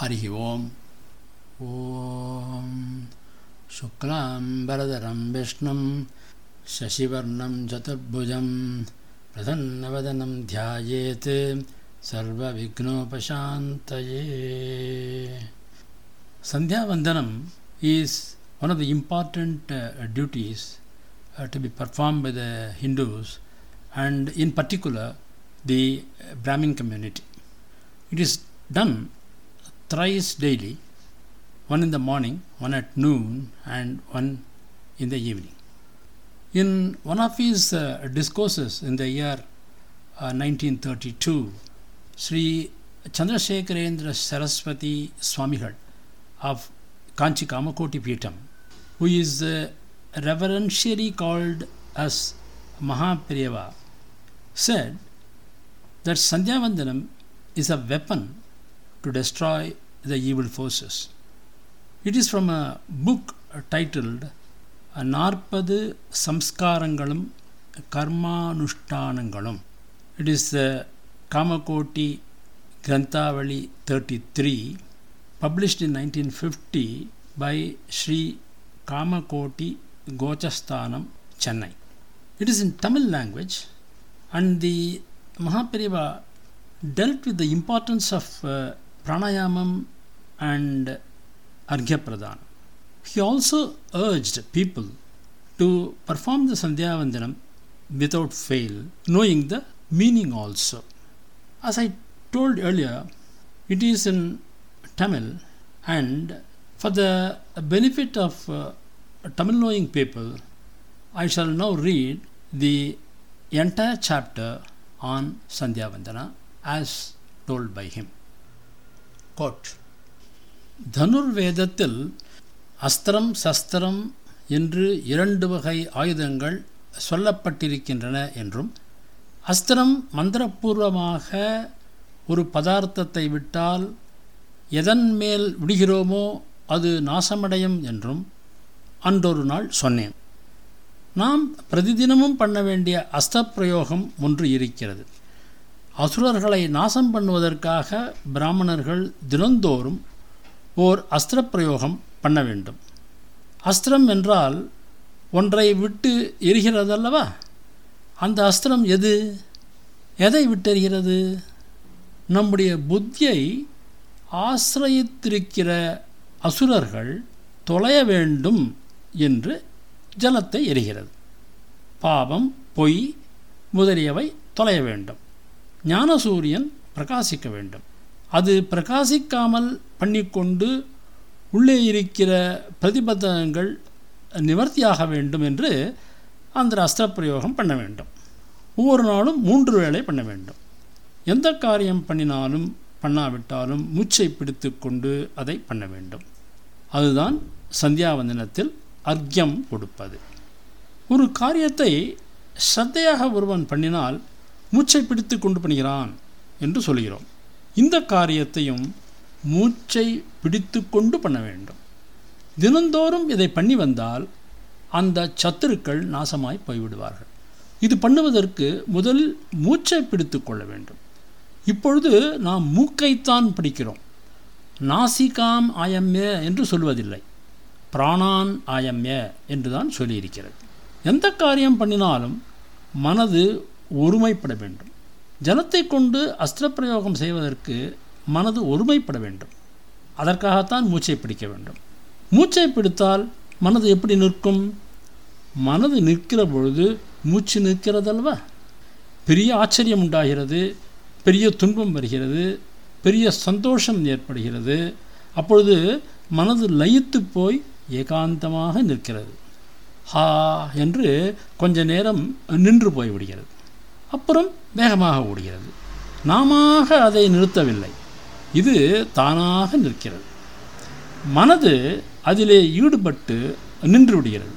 हरिः ओम् ॐ शुक्लाम्बरधरं विष्णुं शशिवर्णं चतुर्भुजं प्रसन्नवदनं ध्यायेत् सर्वविघ्नोपशान्तये Sandhyavandanam is one of the important uh, duties uh, to be performed by the Hindus and in particular the uh, Brahmin community. It is done thrice daily, one in the morning, one at noon, and one in the evening. In one of his uh, discourses in the year uh, 1932, Sri Chandrasekharendra Saraswati Swamigal of Kanchi Kamakoti Peetam, who is uh, reverentially called as Mahapriyava, said that Sandhyavandanam is a weapon to destroy the evil forces. It is from a book titled நாற்பது சம்ஸ்காரங்களும் கர்மானுஷ்டானங்களும் it is the Kamakoti Granthavali thirty three published in nineteen fifty by Shri Kamakoti Koshasthanam Chennai it is in Tamil language and the Mahaperiva dealt with the importance of uh, pranayamam and arghya pradhan. He also urged people to perform the Sandhyavandanam without fail, knowing the meaning also. As I told earlier, it is in Tamil and for the benefit of uh, Tamil knowing people, I shall now read the entire chapter on Sandhya Vandana as told by him. Quote. தனுர்வேதத்தில் அஸ்திரம் சஸ்திரம் என்று இரண்டு வகை ஆயுதங்கள் சொல்லப்பட்டிருக்கின்றன என்றும் அஸ்திரம் மந்திரபூர்வமாக ஒரு பதார்த்தத்தை விட்டால் எதன் மேல் விடுகிறோமோ அது நாசமடையும் என்றும் அன்றொரு நாள் சொன்னேன். நாம் பிரதிதினமும் பண்ண வேண்டிய அஸ்தப்பிரயோகம் ஒன்று இருக்கிறது. அசுரர்களை நாசம் பண்ணுவதற்காக பிராமணர்கள் தினந்தோறும் ஓர் அஸ்திரப்பிரயோகம் பண்ண வேண்டும். அஸ்திரம் என்றால் ஒன்றை விட்டு எரிகிறதல்லவா? அந்த அஸ்திரம் எது? எதை விட்டெறிகிறது நம்முடைய புத்தியை ஆசிரயித்திருக்கிற அசுரர்கள் தொலைய வேண்டும் என்று ஜலத்தை எரிகிறது. பாவம் பொய் முதலியவை தொலைய வேண்டும். ஞானசூரியன் பிரகாசிக்க வேண்டும். அது பிரகாசிக்காமல் பண்ணிக்கொண்டு உள்ளே இருக்கிற பிரதிபந்தங்கள் நிவர்த்தியாக வேண்டும் என்று அந்த அஸ்திரப்பிரயோகம் பண்ண வேண்டும். ஒவ்வொரு நாளும் மூன்று வேளை பண்ண வேண்டும். எந்த காரியம் பண்ணினாலும் பண்ணாவிட்டாலும் மூச்சை பிடித்து கொண்டு அதை பண்ண வேண்டும். அதுதான் சந்தியாவந்தனத்தில் அர்க்கியம் கொடுப்பது. ஒரு காரியத்தை ஸ்ரத்தையாக ஒருவன் பண்ணினால் மூச்சை பிடித்து கொண்டு பண்ணுகிறான் என்று சொல்கிறோம். இந்த காரியத்தையும் மூச்சை பிடித்து கொண்டு பண்ண வேண்டும். தினந்தோறும் இதை பண்ணி வந்தால் அந்த சத்துருக்கள் நாசமாய் போய்விடுவார்கள். இது பண்ணுவதற்கு முதலில் மூச்சை பிடித்து கொள்ள வேண்டும். இப்பொழுது நாம் மூக்கைத்தான் பிடிக்கிறோம். நாசிகாம் ஆயம்ய என்று சொல்வதில்லை. பிராணான் ஆயம்ய என்று தான் சொல்லியிருக்கிறது. எந்த காரியம் பண்ணினாலும் மனது ஒருமைப்பட வேண்டும். ஜலத்தை கொண்டு அஸ்திரப்பிரயோகம் செய்வதற்கு மனது ஒருமைப்பட வேண்டும். அதற்காகத்தான் மூச்சை பிடிக்க வேண்டும். மூச்சை பிடித்தால் மனது எப்படி நிற்கும்? மனது நிற்கிற பொழுது மூச்சு நிற்கிறதல்வா பெரிய ஆச்சரியம் உண்டாகிறது பெரிய துன்பம் வருகிறது பெரிய சந்தோஷம் ஏற்படுகிறது. அப்பொழுது மனது லயித்து போய் ஏகாந்தமாக நிற்கிறது. ஹா என்று கொஞ்ச நேரம் நின்று போய்விடுகிறது. அப்புறம் வேகமாக ஓடுகிறது. நாம அதை நிறுத்தவில்லை. இது தானாக நிற்கிறது. மனது அதிலே ஈடுபட்டு நின்று விடுகிறது.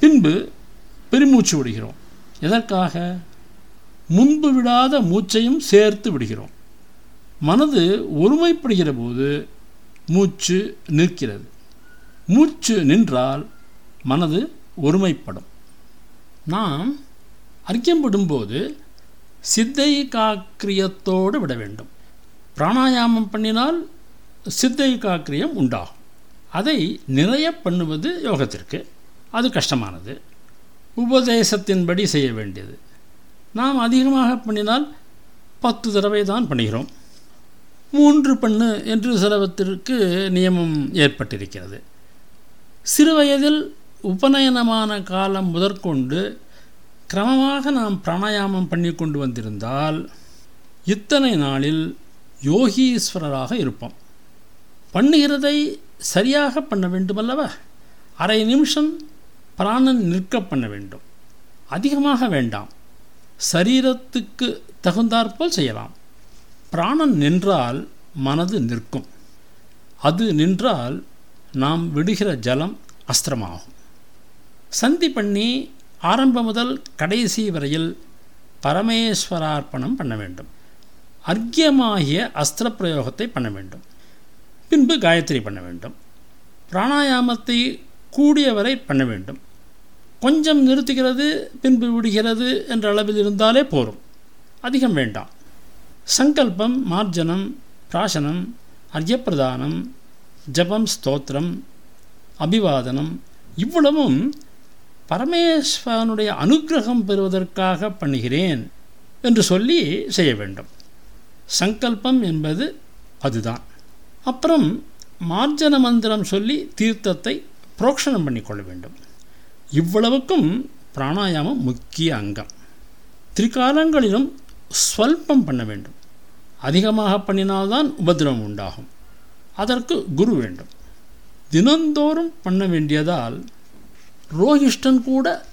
பின்பு பெருமூச்சு விடுகிறோம். எதற்காக? முன்பு விடாத மூச்சையும் சேர்த்து விடுகிறோம். மனது ஒருமைப்படுகிற போது மூச்சு நிற்கிறது. மூச்சு நின்றால் மனது ஒருமைப்படும். நாம் அர்க்கியம்படும்போது சித்தை காக்கிரியத்தோடு விட வேண்டும். பிராணாயாமம் பண்ணினால் சித்தை காக்கிரியம் உண்டாகும். அதை நிறைய பண்ணுவது யோகத்திற்கு. அது கஷ்டமானது. உபதேசத்தின்படி செய்ய வேண்டியது. நாம் அதிகமாக பண்ணினால் பத்து தடவை தான் பண்ணுகிறோம். மூன்று பண்ணு என்று சிலவத்திற்கு நியமம் ஏற்பட்டிருக்கிறது. சிறுவயதில் உபநயனமான காலம் முதற்கொண்டு கிரமமாக நாம் பிராணாயாமம் பண்ணி கொண்டு வந்திருந்தால் இத்தனை நாளில் யோகீஸ்வரராக இருப்போம். பண்ணுகிறதை சரியாக பண்ண வேண்டுமல்லவா? அரை நிமிஷம் பிராணன் நிற்க பண்ண வேண்டும். அதிகமாக வேண்டாம். சரீரத்துக்கு தகுந்தாற்போல் செய்யலாம். பிராணன் நின்றால் மனது நிற்கும். அது நின்றால் நாம் விடுகிற ஜலம் அஸ்திரமாகும். சந்தி பண்ணி ஆரம்பம் முதல் கடைசி வரையில் பரமேஸ்வரார்ப்பணம் பண்ண வேண்டும். அர்க்கியமாகிய அஸ்திர பிரயோகத்தை பண்ண வேண்டும். பின்பு காயத்ரி பண்ண வேண்டும். பிராணாயாமத்தை கூடியவரை பண்ண வேண்டும். கொஞ்சம் நிறுத்துகிறது பின்பு விடுகிறது என்ற அளவில் இருந்தாலே போரும். அதிகம் வேண்டாம். சங்கல்பம் மார்ஜனம் பிராசனம் அர்யப்பிரதானம் ஜபம் ஸ்தோத்திரம் அபிவாதனம் இவ்வளவும் பரமேஸ்வரனுடைய அனுகிரகம் பெறுவதற்காக பண்ணுகிறேன் என்று சொல்லி செய்ய வேண்டும். சங்கல்பம் என்பது அதுதான். அப்புறம் மார்ஜன மந்திரம் சொல்லி தீர்த்தத்தை புரோக்ஷணம் பண்ணிக்கொள்ள வேண்டும். இவ்வளவுக்கும் பிராணாயாமம் முக்கிய அங்கம். திரிகாலங்களிலும் ஸ்வல்பம் பண்ண வேண்டும். அதிகமாக பண்ணினால்தான் உபதிரவம் உண்டாகும். அதற்கு குரு வேண்டும். தினந்தோறும் பண்ண வேண்டியதால் ரோஹிஷ்டன் கூட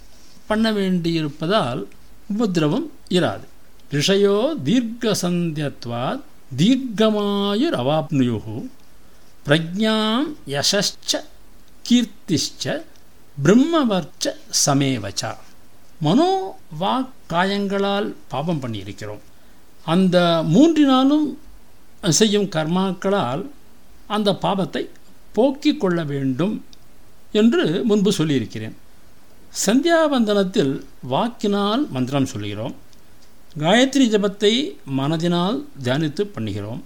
பண்ண வேண்டியிருப்பதால் உபதிரவம் இராது. ரிஷயோ தீர்க்கசந்தியத்வாத் தீர்க்கமாயுர் அவாப்னுயு பிரஜாம் யசச்ச கீர்த்திச்ச பிரம்மவர்ச்ச சமேவச்சா. மனோ வாக் காயங்களால் பாபம் பண்ணியிருக்கிறோம். அந்த மூன்றினாலும் செய்யும் கர்மாக்களால் அந்த பாபத்தை போக்கிக் கொள்ள வேண்டும் என்று முன்பு சொல்லியிருக்கிறேன். சந்தியாவந்தனத்தில் வாக்கினால் மந்திரம் சொல்கிறோம். காயத்ரி ஜபத்தை மனதினால் தியானித்து பண்ணுகிறோம்.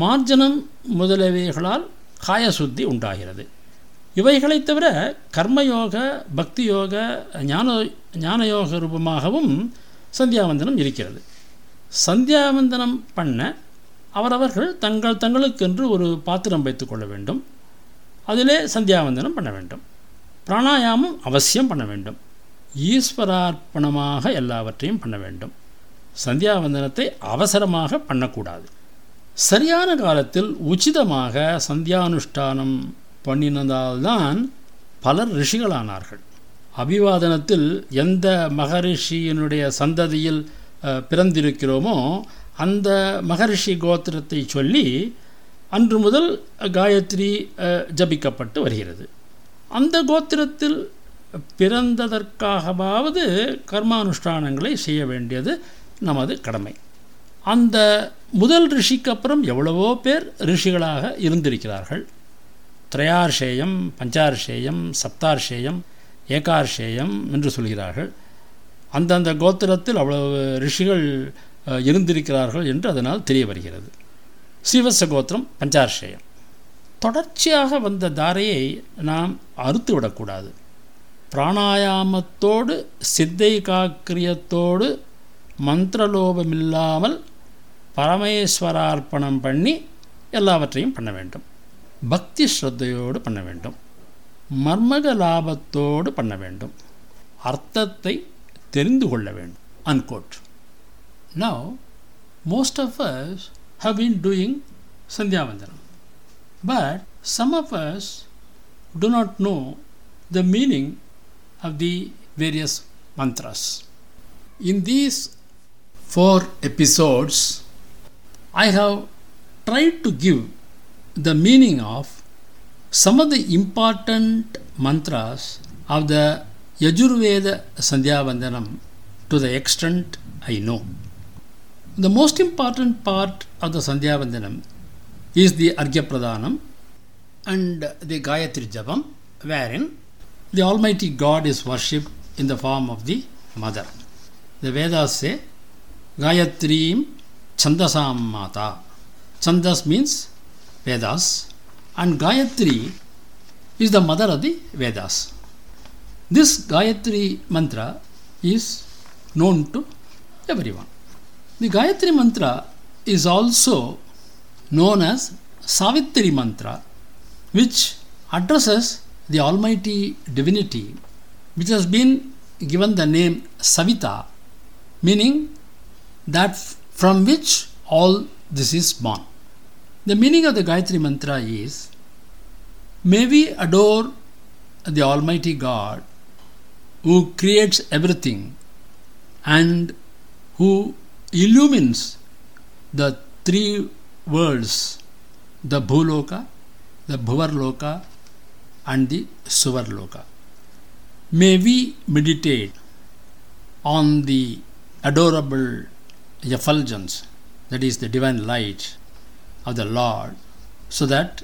மார்ஜனம் முதலியவைகளால் காயசுத்தி உண்டாகிறது. இவைகளைத் தவிர கர்மயோக பக்தி யோக ஞான ஞானயோக ரூபமாகவும் சந்தியாவந்தனம் இருக்கிறது. சந்தியாவந்தனம் பண்ண அவரவர்கள் தங்கள் தங்களுக்கென்று ஒரு பாத்திரம் வைத்துக்கொள்ள வேண்டும். அதிலே சந்தியாவந்தனம் பண்ண வேண்டும். பிராணாயாமம் அவசியம் பண்ண வேண்டும். ஈஸ்வரார்ப்பணமாக எல்லாவற்றையும் பண்ண வேண்டும். சந்தியாவந்தனத்தை அவசரமாக பண்ணக்கூடாது. சரியான காலத்தில் உச்சிதமாக சந்தியானுஷ்டானம் பண்ணினதால்தான் பலர் ரிஷிகளானார்கள். அபிவாதனத்தில் எந்த மகரிஷியினுடைய சந்ததியில் பிறந்திருக்கிறோமோ அந்த மகரிஷி கோத்திரத்தை சொல்லி அன்று முதல் காயத்ரி ஜபிக்கப்பட்டு வருகிறது. அந்த கோத்திரத்தில் பிறந்ததற்காகவாவது கர்மானுஷ்டானங்களை செய்ய வேண்டியது நமது கடமை. அந்த முதல் ரிஷிக்கு அப்புறம் எவ்வளவோ பேர் ரிஷிகளாக இருந்திருக்கிறார்கள். திரையார்ஷேயம் பஞ்சார்ஷேயம் சப்தார்ஷேயம் ஏகார்ஷேயம் என்று சொல்கிறார்கள். அந்தந்த கோத்திரத்தில் அவ்வளவு ரிஷிகள் இருந்திருக்கிறார்கள் என்று அதனால் தெரிய வருகிறது. சீவசகோத்திரம் கோத்திரம் தொடர்ச்சியாக வந்த தாரையை நாம் அறுத்து விடக்கூடாது. பிராணாயாமத்தோடு சித்தை காக்கிரியத்தோடு மந்திரலோபமில்லாமல் பரமேஸ்வரார்ப்பணம் பண்ணி எல்லாவற்றையும் பண்ண வேண்டும். பக்தி ஸ்ரத்தையோடு பண்ண வேண்டும். மர்மக லாபத்தோடு பண்ண வேண்டும். அர்த்தத்தை தெரிந்து கொள்ள வேண்டும். Unquote now most of us have been doing Sandhyavandanam. But some of us do not know the meaning of the various mantras. In these four episodes, I have tried to give the meaning of some of the important mantras of the Yajurveda Sandhyavandanam to the extent I know. The most important part of the Sandhyavandanam is the Argya Pradhanam and the Gayatri Japam, wherein the Almighty God is worshipped in the form of the Mother. The Vedas say, Gayatrim Chandasam Mata. Chandas means Vedas, and Gayatri is the mother of the Vedas. This Gayatri mantra is known to everyone. The Gayatri mantra is also known as Savitri mantra, which addresses the Almighty Divinity, which has been given the name Savita, meaning that from which all this is born. The meaning of the Gayatri mantra is May we adore the Almighty God who creates everything and who illumines the three worlds the Bhuloka, the Bhuvarloka, and the Suvarloka. May we meditate on the adorable effulgence, that is the divine light of the Lord, so that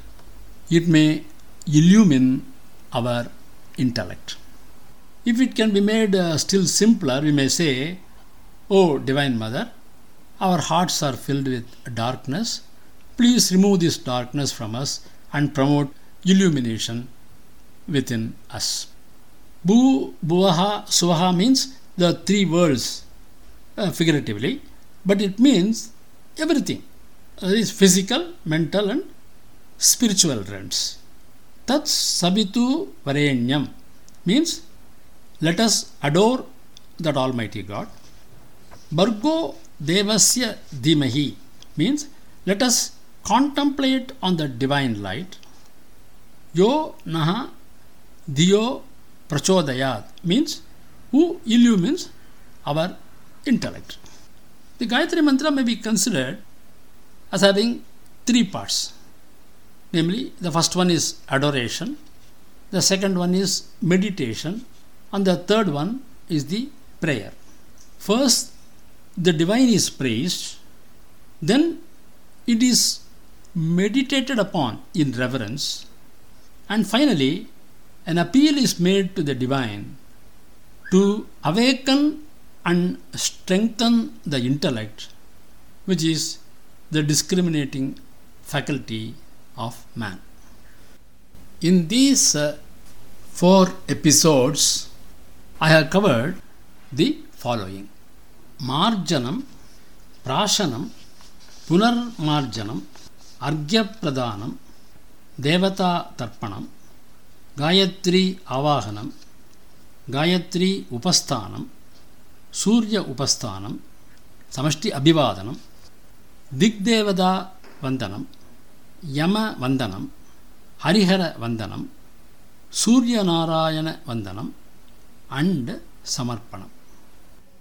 it may illumine our intellect. If it can be made uh, still simpler, we may say, O Divine Mother, our hearts are filled with darkness. Please remove this darkness from us and promote illumination within us. Bhu, Bhuvaha, Suvaha means the three worlds uh, figuratively, but it means everything. That is physical, mental, and spiritual realms. Tat Sabitu Varenyam means let us adore that Almighty God. Bargo Devasya Dhimahi means let us contemplate on the divine light. Yo Naha Diyo Prachodayat means who illumines our intellect. The Gayatri Mantra may be considered as having three parts. Namely, the first one is adoration, the second one is meditation, and the third one is the prayer. First, the divine is praised, then it is meditated upon in reverence, and finally, an appeal is made to the divine to awaken and strengthen the intellect, which is the discriminating faculty of man. In these uh, four episodes, I have covered the following மார்ஜனம் பிராசனம் புனர்மார்ஜனம் அர்க்கியப்பிரதானம் தேவதா தர்ப்பணம் காயத்ரி ஆவாகனம் காயத்ரி உபஸ்தானம் சூரிய உபஸ்தானம் சமஷ்டி அபிவாதனம் திக்தேவதா வந்தனம் யம வந்தனம் ஹரிஹர வந்தனம் சூரியநாராயண வந்தனம் அண்ட் சமர்ப்பணம்